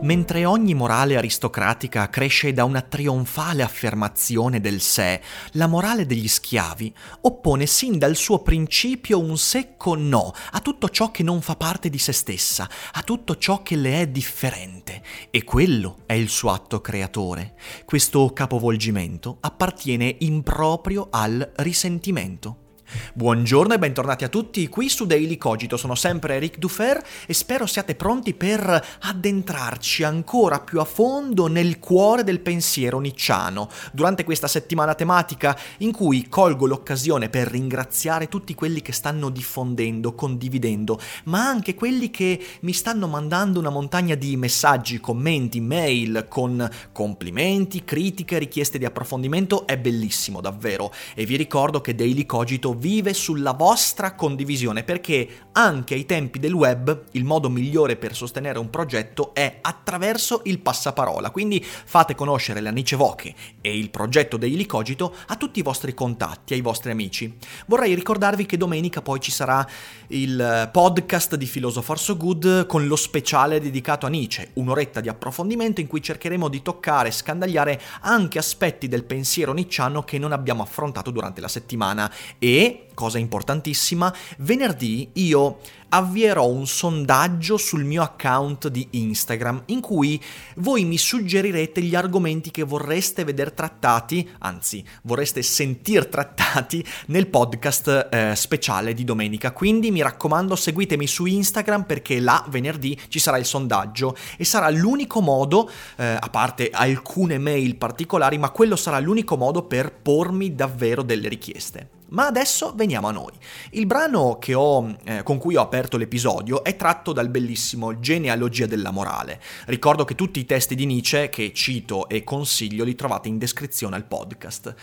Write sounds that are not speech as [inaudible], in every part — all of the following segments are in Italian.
Mentre ogni morale aristocratica cresce da una trionfale affermazione del sé, la morale degli schiavi oppone sin dal suo principio un secco no a tutto ciò che non fa parte di se stessa, a tutto ciò che le è differente. E quello è il suo atto creatore. Questo capovolgimento appartiene in proprio al risentimento. Buongiorno e bentornati a tutti qui su Daily Cogito, sono sempre Eric Dufer e spero siate pronti per addentrarci ancora più a fondo nel cuore del pensiero nicciano. Durante questa settimana tematica in cui colgo l'occasione per ringraziare tutti quelli che stanno diffondendo, condividendo, ma anche quelli che mi stanno mandando una montagna di messaggi, commenti, mail con complimenti, critiche, richieste di approfondimento, è bellissimo davvero. E vi ricordo che Daily Cogito vive sulla vostra condivisione perché anche ai tempi del web il modo migliore per sostenere un progetto è attraverso il passaparola. Quindi fate conoscere la Nice Voche e il progetto Daily Cogito a tutti i vostri contatti, ai vostri amici. Vorrei ricordarvi che domenica poi ci sarà il podcast di Philosopher So Good con lo speciale dedicato a Nietzsche, un'oretta di approfondimento in cui cercheremo di toccare e scandagliare anche aspetti del pensiero nicciano che non abbiamo affrontato durante la settimana e cosa importantissima, venerdì io avvierò un sondaggio sul mio account di Instagram in cui voi mi suggerirete gli argomenti che vorreste vedere trattati, anzi vorreste sentir trattati nel podcast eh, speciale di domenica. Quindi mi raccomando seguitemi su Instagram perché là venerdì ci sarà il sondaggio e sarà l'unico modo, eh, a parte alcune mail particolari, ma quello sarà l'unico modo per pormi davvero delle richieste. Ma adesso veniamo a noi. Il brano ho, eh, con cui ho aperto l'episodio è tratto dal bellissimo Genealogia della morale. Ricordo che tutti i testi di Nietzsche che cito e consiglio li trovate in descrizione al podcast.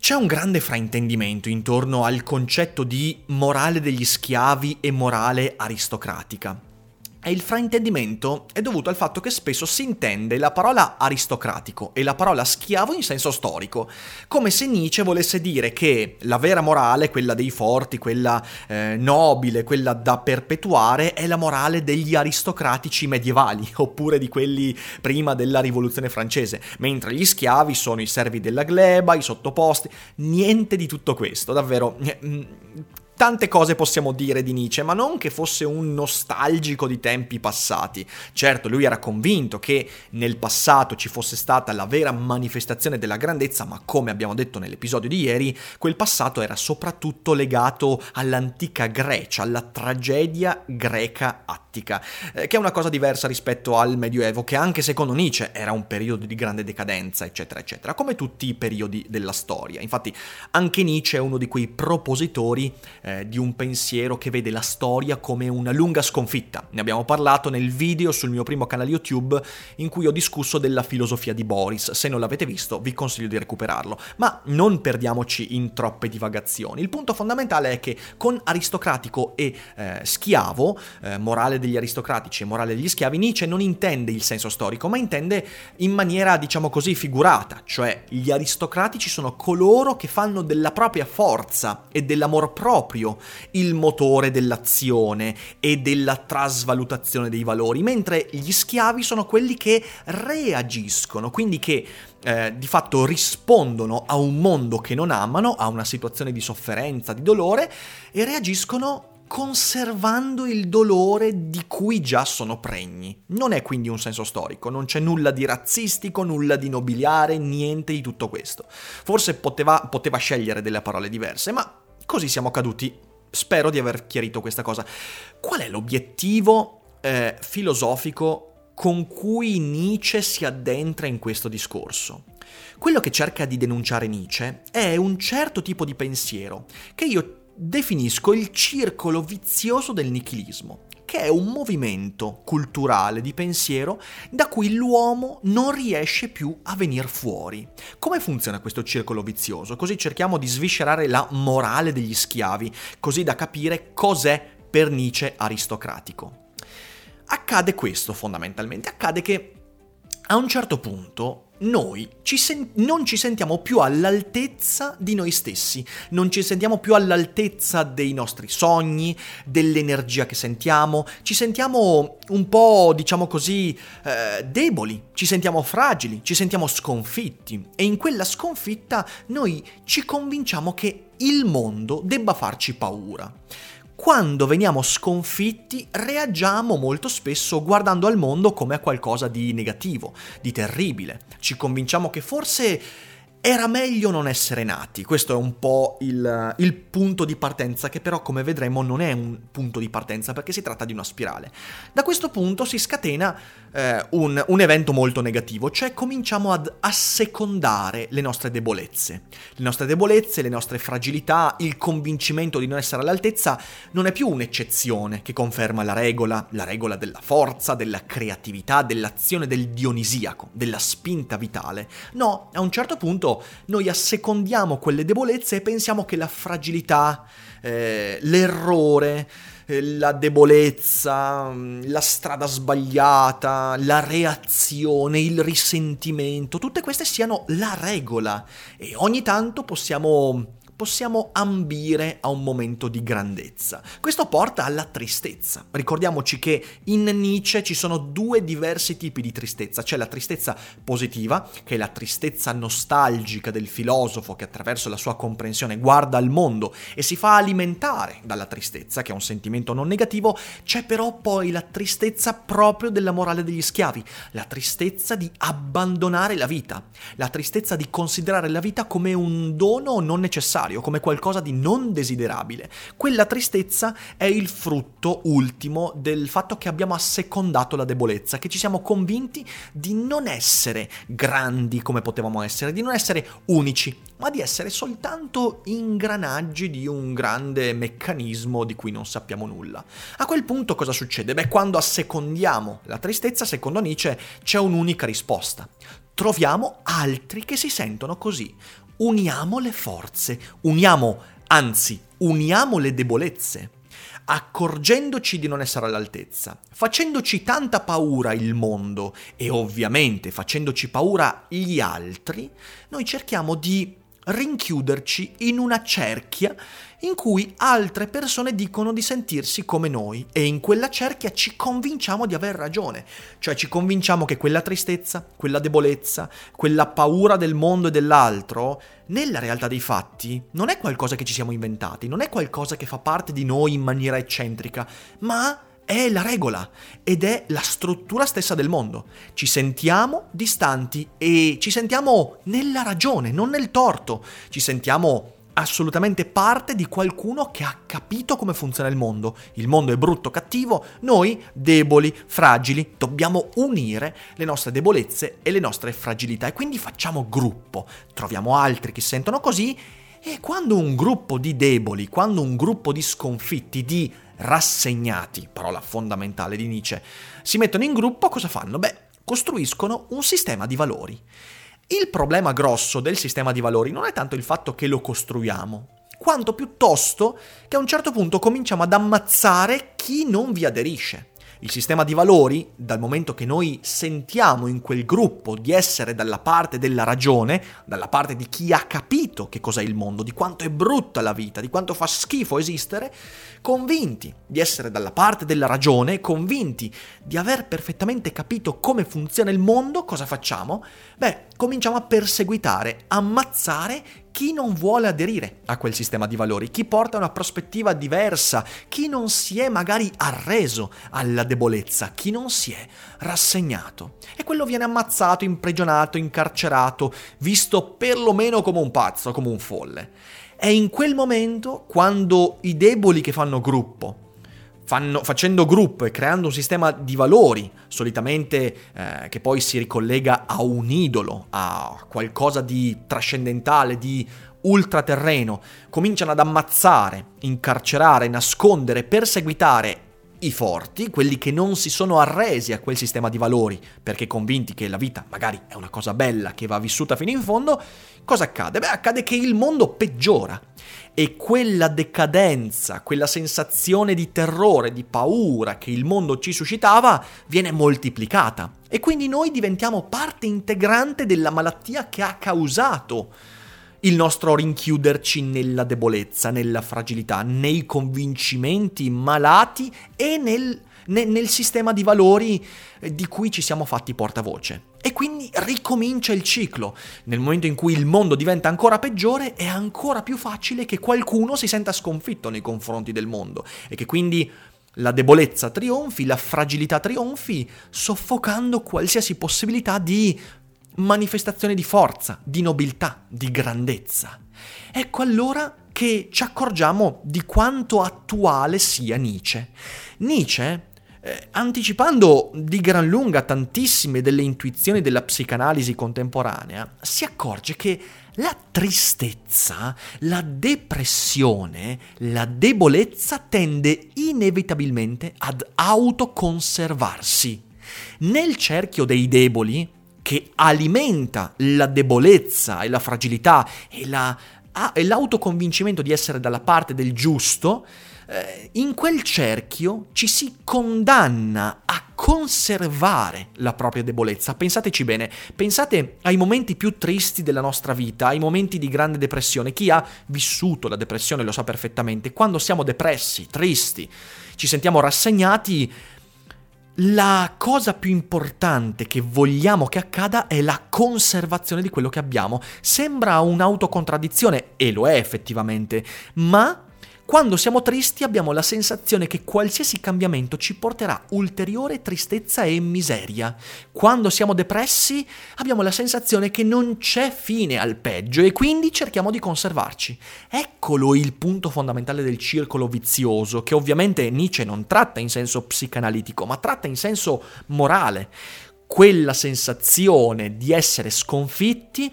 C'è un grande fraintendimento intorno al concetto di morale degli schiavi e morale aristocratica. E il fraintendimento è dovuto al fatto che spesso si intende la parola aristocratico e la parola schiavo in senso storico, come se Nietzsche volesse dire che la vera morale, quella dei forti, quella eh, nobile, quella da perpetuare, è la morale degli aristocratici medievali, [laughs] oppure di quelli prima della rivoluzione francese, mentre gli schiavi sono i servi della gleba, i sottoposti, niente di tutto questo, davvero Tante cose possiamo dire di Nietzsche, ma non che fosse un nostalgico di tempi passati. Certo, lui era convinto che nel passato ci fosse stata la vera manifestazione della grandezza, ma come abbiamo detto nell'episodio di ieri, quel passato era soprattutto legato all'antica Grecia, alla tragedia greca attica, eh, che è una cosa diversa rispetto al Medioevo, che anche secondo Nietzsche era un periodo di grande decadenza, eccetera, eccetera, come tutti i periodi della storia. Infatti anche Nietzsche è uno di quei propositori eh, eh, di un pensiero che vede la storia come una lunga sconfitta. Ne abbiamo parlato nel video sul mio primo canale YouTube in cui ho discusso della filosofia di Boris. Se non l'avete visto vi consiglio di recuperarlo. Ma non perdiamoci in troppe divagazioni. Il punto fondamentale è che con aristocratico e eh, schiavo, eh, morale degli aristocratici e morale degli schiavi, Nietzsche non intende il senso storico, ma intende in maniera, diciamo così, figurata, cioè gli aristocratici sono coloro che fanno della propria forza e dell'amor proprio proprio il motore dell'azione e della trasvalutazione dei valori, mentre gli schiavi sono quelli che reagiscono, quindi che eh, di fatto rispondono a un mondo che non amano, a una situazione di sofferenza, di dolore e reagiscono conservando il dolore di cui già sono pregni. Non è quindi un senso storico, non c'è nulla di razzistico, nulla di nobiliare, niente di tutto questo. Forse poteva, poteva scegliere delle parole diverse, ma Così siamo caduti. Spero di aver chiarito questa cosa. Qual è l'obiettivo eh, filosofico con cui Nietzsche si addentra in questo discorso. Quello che cerca di denunciare Nietzsche è un certo tipo di pensiero che io definisco il circolo vizioso del nichilismo che è un movimento culturale di pensiero da cui l'uomo non riesce più a venire fuori. Come funziona questo circolo vizioso? Così cerchiamo di sviscerare la morale degli schiavi, così da capire cos'è per Nietzsche aristocratico. Accade questo fondamentalmente, accade che a un certo punto noi ci sen- non ci sentiamo più all'altezza di noi stessi, non ci sentiamo più all'altezza dei nostri sogni, dell'energia che sentiamo, ci sentiamo un po', diciamo così, eh, deboli, ci sentiamo fragili, ci sentiamo sconfitti e in quella sconfitta noi ci convinciamo che il mondo debba farci paura quando veniamo sconfitti reagiamo molto spesso guardando al mondo come a qualcosa di negativo, di terribile. Ci convinciamo che forse era meglio non essere nati, questo è un po' il, il, punto di partenza, che però come vedremo non è un punto di partenza perché si tratta di una spirale. Da questo punto si scatena eh, un, un, evento molto negativo, cioè cominciamo ad assecondare le nostre debolezze. Le nostre debolezze, le nostre fragilità, il convincimento di non essere all'altezza non è più un'eccezione che conferma la regola, la regola della forza, della creatività, dell'azione del dionisiaco, della spinta vitale. No, a un certo punto noi assecondiamo quelle debolezze e pensiamo che la fragilità, eh, l'errore, eh, la debolezza, mm, la strada sbagliata, la reazione, il risentimento, tutte queste siano la regola. E ogni tanto possiamo possiamo ambire a un momento di grandezza. Questo porta alla tristezza. Ricordiamoci che in Nietzsche ci sono due diversi tipi di tristezza. C'è la tristezza positiva, che è la tristezza nostalgica del filosofo che attraverso la sua comprensione guarda al mondo e si fa alimentare dalla tristezza, che è un sentimento non negativo. C'è però poi la tristezza proprio della morale degli schiavi, la tristezza di abbandonare la vita, la tristezza di considerare la vita come un dono non necessario necessario, come qualcosa di non desiderabile. Quella tristezza è il frutto ultimo del fatto che abbiamo assecondato la debolezza, che ci siamo convinti di non essere grandi come potevamo essere, di non essere unici, ma di essere soltanto ingranaggi di un grande meccanismo di cui non sappiamo nulla. A quel punto cosa succede? Beh, quando assecondiamo la tristezza, secondo Nietzsche, c'è un'unica risposta. Troviamo altri che si sentono così, uniamo le forze, uniamo, anzi, uniamo le debolezze, accorgendoci di non essere all'altezza, facendoci tanta paura il mondo e ovviamente facendoci paura gli altri, noi cerchiamo di rinchiuderci in una cerchia in cui altre persone dicono di sentirsi come noi e in quella cerchia ci convinciamo di aver ragione, cioè ci convinciamo che quella tristezza, quella debolezza, quella paura del mondo e dell'altro, nella realtà dei fatti non è qualcosa che ci siamo inventati, non è qualcosa che fa parte di noi in maniera eccentrica, ma è la regola ed è la struttura stessa del mondo. Ci sentiamo distanti e ci sentiamo nella ragione, non nel torto. Ci sentiamo assolutamente parte di qualcuno che ha capito come funziona il mondo. Il mondo è brutto, cattivo, noi, deboli, fragili, dobbiamo unire le nostre debolezze e le nostre fragilità e quindi facciamo gruppo. Troviamo altri che sentono così e quando un gruppo di deboli, quando un gruppo di sconfitti, di rassegnati, parola fondamentale di Nietzsche, si mettono in gruppo, cosa fanno? Beh, costruiscono un sistema di valori. Il problema grosso del sistema di valori non è tanto il fatto che lo costruiamo, quanto piuttosto che a un certo punto cominciamo ad ammazzare chi non vi aderisce. Il sistema di valori, dal momento che noi sentiamo in quel gruppo di essere dalla parte della ragione, dalla parte di chi ha capito che cos'è il mondo, di quanto è brutta la vita, di quanto fa schifo esistere, convinti di essere dalla parte della ragione, convinti di aver perfettamente capito come funziona il mondo, cosa facciamo? Beh, cominciamo a perseguitare, ammazzare chi non vuole aderire a quel sistema di valori, chi porta una prospettiva diversa, chi non si è magari arreso alla debolezza, chi non si è rassegnato. E quello viene ammazzato, imprigionato, incarcerato, visto perlomeno come un pazzo, come un folle. È in quel momento, quando i deboli che fanno gruppo fanno, facendo gruppo e creando un sistema di valori, solitamente eh, che poi si ricollega a un idolo, a qualcosa di trascendentale, di ultraterreno, cominciano ad ammazzare, incarcerare, nascondere, perseguitare i forti, quelli che non si sono arresi a quel sistema di valori, perché convinti che la vita magari è una cosa bella che va vissuta fino in fondo, cosa accade? Beh, accade che il mondo peggiora e quella decadenza, quella sensazione di terrore, di paura che il mondo ci suscitava viene moltiplicata e quindi noi diventiamo parte integrante della malattia che ha causato il nostro rinchiuderci nella debolezza, nella fragilità, nei convincimenti malati e nel, nel, nel sistema di valori eh, di cui ci siamo fatti portavoce. E quindi ricomincia il ciclo. Nel momento in cui il mondo diventa ancora peggiore, è ancora più facile che qualcuno si senta sconfitto nei confronti del mondo e che quindi la debolezza trionfi, la fragilità trionfi, soffocando qualsiasi possibilità di manifestazione di forza, di nobiltà, di grandezza. Ecco allora che ci accorgiamo di quanto attuale sia Nietzsche. Nietzsche, eh, anticipando di gran lunga tantissime delle intuizioni della psicanalisi contemporanea, si accorge che la tristezza, la depressione, la debolezza tende inevitabilmente ad autoconservarsi. Nel cerchio dei deboli, che alimenta la debolezza e la fragilità e, la, e l'autoconvincimento di essere dalla parte del giusto, eh, in quel cerchio ci si condanna a conservare la propria debolezza. Pensateci bene, pensate ai momenti più tristi della nostra vita, ai momenti di grande depressione. Chi ha vissuto la depressione lo sa perfettamente. Quando siamo depressi, tristi, ci sentiamo rassegnati, la cosa più importante che vogliamo che accada è la conservazione di quello che abbiamo. Sembra un'autocontraddizione, e lo è effettivamente, ma quando siamo tristi abbiamo la sensazione che qualsiasi cambiamento ci porterà ulteriore tristezza e miseria. Quando siamo depressi abbiamo la sensazione che non c'è fine al peggio e quindi cerchiamo di conservarci. Eccolo il punto fondamentale del circolo vizioso, che ovviamente Nietzsche non tratta in senso psicanalitico, ma tratta in senso morale. Quella sensazione di essere sconfitti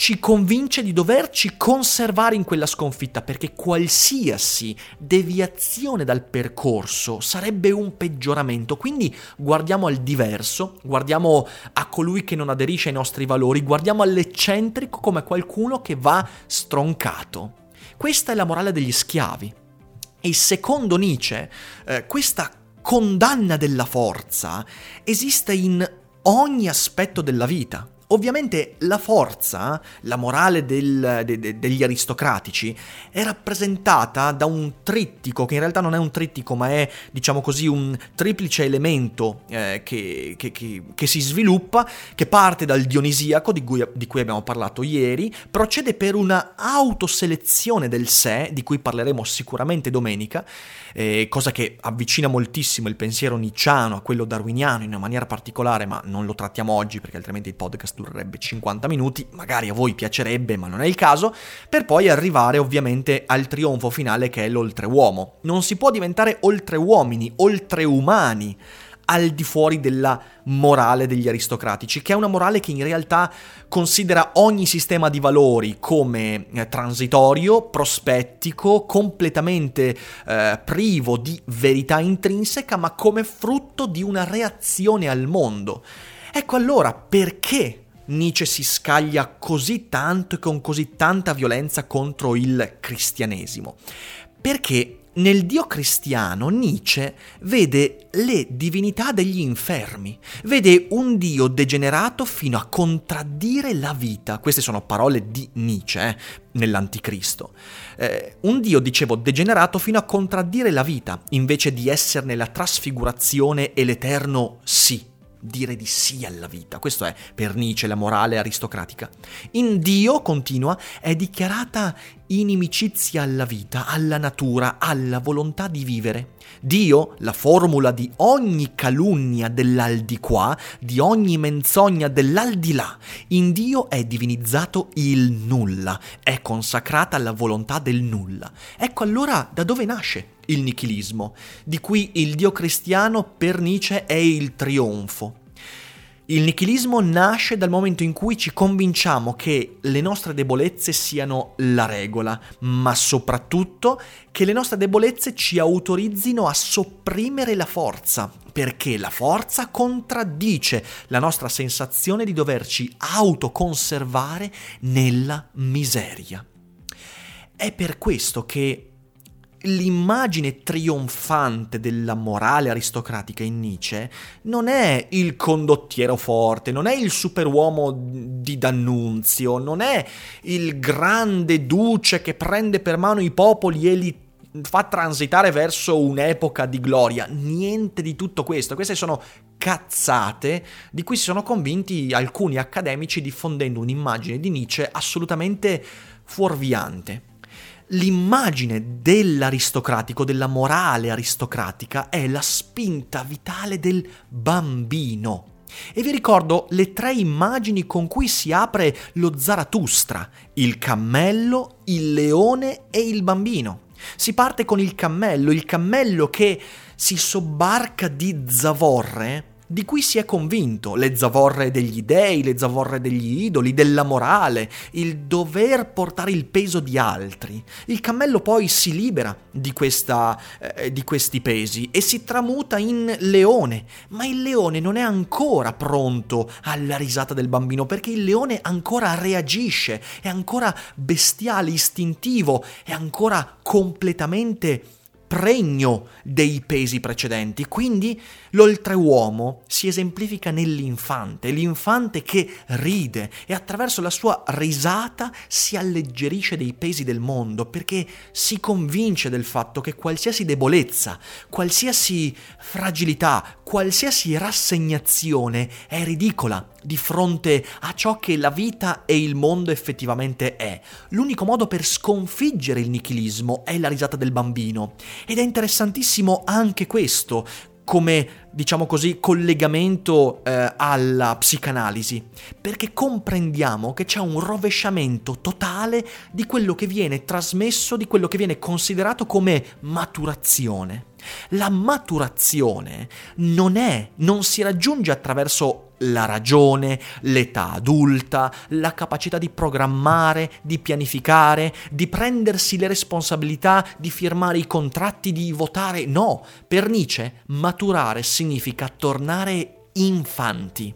ci convince di doverci conservare in quella sconfitta perché qualsiasi deviazione dal percorso sarebbe un peggioramento. Quindi guardiamo al diverso, guardiamo a colui che non aderisce ai nostri valori, guardiamo all'eccentrico come qualcuno che va stroncato. Questa è la morale degli schiavi. E secondo Nietzsche, eh, questa condanna della forza esiste in ogni aspetto della vita. Ovviamente la forza, la morale del, de, de, degli aristocratici, è rappresentata da un trittico, che in realtà non è un trittico, ma è, diciamo così, un triplice elemento eh, che, che, che, che, si sviluppa, che parte dal dionisiaco, di cui, di cui abbiamo parlato ieri, procede per una autoselezione del sé, di cui parleremo sicuramente domenica, eh, cosa che avvicina moltissimo il pensiero nicciano a quello darwiniano in una maniera particolare, ma non lo trattiamo oggi perché altrimenti il podcast durerebbe 50 minuti, magari a voi piacerebbe, ma non è il caso, per poi arrivare ovviamente al trionfo finale che è l'oltreuomo. Non si può diventare oltreuomini, oltreumani al di fuori della morale degli aristocratici, che è una morale che in realtà considera ogni sistema di valori come eh, transitorio, prospettico, completamente eh, privo di verità intrinseca, ma come frutto di una reazione al mondo. Ecco allora perché Nietzsche si scaglia così tanto e con così tanta violenza contro il cristianesimo. Perché nel Dio cristiano Nietzsche vede le divinità degli infermi, vede un Dio degenerato fino a contraddire la vita. Queste sono parole di Nietzsche eh, nell'Anticristo. Eh, un Dio, dicevo, degenerato fino a contraddire la vita, invece di esserne la trasfigurazione e l'eterno sì dire di sì alla vita. Questo è per Nietzsche la morale aristocratica. In Dio, continua, è dichiarata inimicizia alla vita, alla natura, alla volontà di vivere. Dio, la formula di ogni calunnia dell'aldiquà, di ogni menzogna dell'aldilà. In Dio è divinizzato il nulla, è consacrata la volontà del nulla. Ecco allora da dove nasce il nichilismo, di cui il dio cristiano per Nietzsche è il trionfo. Il nichilismo nasce dal momento in cui ci convinciamo che le nostre debolezze siano la regola, ma soprattutto che le nostre debolezze ci autorizzino a sopprimere la forza, perché la forza contraddice la nostra sensazione di doverci autoconservare nella miseria. È per questo che l'immagine trionfante della morale aristocratica in Nietzsche non è il condottiero forte, non è il superuomo di D'Annunzio, non è il grande duce che prende per mano i popoli e li fa transitare verso un'epoca di gloria. Niente di tutto questo. Queste sono cazzate di cui si sono convinti alcuni accademici diffondendo un'immagine di Nietzsche assolutamente fuorviante l'immagine dell'aristocratico, della morale aristocratica, è la spinta vitale del bambino. E vi ricordo le tre immagini con cui si apre lo Zaratustra, il cammello, il leone e il bambino. Si parte con il cammello, il cammello che si sobbarca di zavorre di cui si è convinto, le zavorre degli dei, le zavorre degli idoli, della morale, il dover portare il peso di altri. Il cammello poi si libera di, questa, eh, di questi pesi e si tramuta in leone, ma il leone non è ancora pronto alla risata del bambino perché il leone ancora reagisce, è ancora bestiale, istintivo, è ancora completamente pregno dei pesi precedenti. Quindi l'oltreuomo si esemplifica nell'infante, l'infante che ride e attraverso la sua risata si alleggerisce dei pesi del mondo perché si convince del fatto che qualsiasi debolezza, qualsiasi fragilità, qualsiasi rassegnazione è ridicola di fronte a ciò che la vita e il mondo effettivamente è. L'unico modo per sconfiggere il nichilismo è la risata del bambino. Ed è interessantissimo anche questo, come diciamo così collegamento eh, alla psicanalisi, perché comprendiamo che c'è un rovesciamento totale di quello che viene trasmesso, di quello che viene considerato come maturazione. La maturazione non è, non si raggiunge attraverso la ragione, l'età adulta, la capacità di programmare, di pianificare, di prendersi le responsabilità, di firmare i contratti, di votare. No, per Nietzsche maturare significa tornare infanti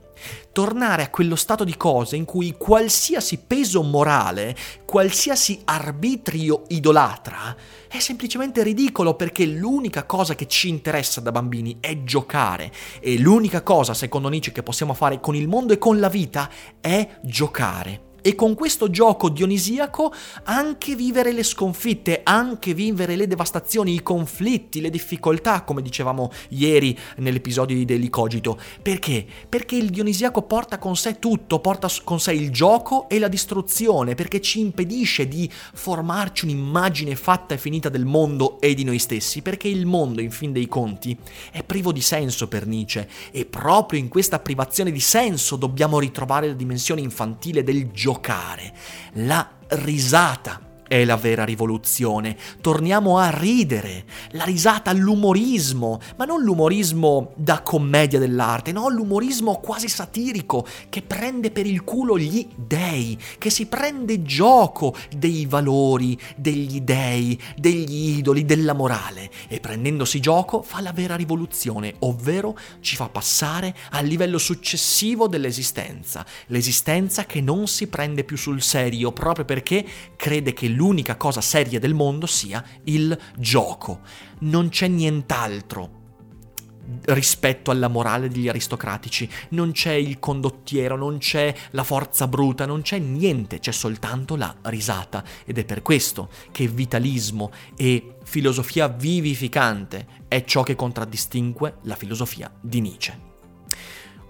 tornare a quello stato di cose in cui qualsiasi peso morale, qualsiasi arbitrio idolatra è semplicemente ridicolo perché l'unica cosa che ci interessa da bambini è giocare. E l'unica cosa, secondo Nietzsche, che possiamo fare con il mondo e con la vita è giocare e con questo gioco dionisiaco anche vivere le sconfitte, anche vivere le devastazioni, i conflitti, le difficoltà, come dicevamo ieri nell'episodio di Daily Cogito. Perché? Perché il dionisiaco porta con sé tutto, porta con sé il gioco e la distruzione, perché ci impedisce di formarci un'immagine fatta e finita del mondo e di noi stessi, perché il mondo, in fin dei conti, è privo di senso per Nietzsche e proprio in questa privazione di senso dobbiamo ritrovare la dimensione infantile del gioco giocare, la risata è la vera rivoluzione. Torniamo a ridere, la risata, l'umorismo, ma non l'umorismo da commedia dell'arte, no, l'umorismo quasi satirico che prende per il culo gli dei, che si prende gioco dei valori, degli dei, degli idoli, della morale. E prendendosi gioco fa la vera rivoluzione, ovvero ci fa passare al livello successivo dell'esistenza, l'esistenza che non si prende più sul serio proprio perché crede che l'unica cosa seria del mondo sia il gioco. Non c'è nient'altro rispetto alla morale degli aristocratici. Non c'è il condottiero, non c'è la forza bruta, non c'è niente, c'è soltanto la risata. Ed è per questo che vitalismo e filosofia vivificante è ciò che contraddistingue la filosofia di Nietzsche.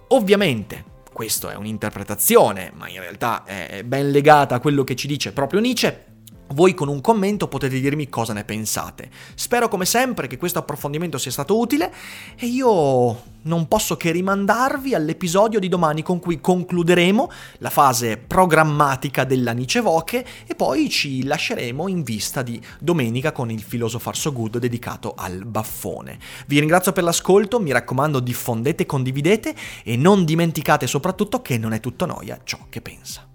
Ovviamente, questa è un'interpretazione, ma in realtà è ben legata a quello che ci dice proprio Nietzsche, voi con un commento potete dirmi cosa ne pensate. Spero come sempre che questo approfondimento sia stato utile e io non posso che rimandarvi all'episodio di domani con cui concluderemo la fase programmatica della Nice Voche e poi ci lasceremo in vista di domenica con il Philosopher So Good dedicato al baffone. Vi ringrazio per l'ascolto, mi raccomando diffondete, condividete e non dimenticate soprattutto che non è tutto noia ciò che pensa.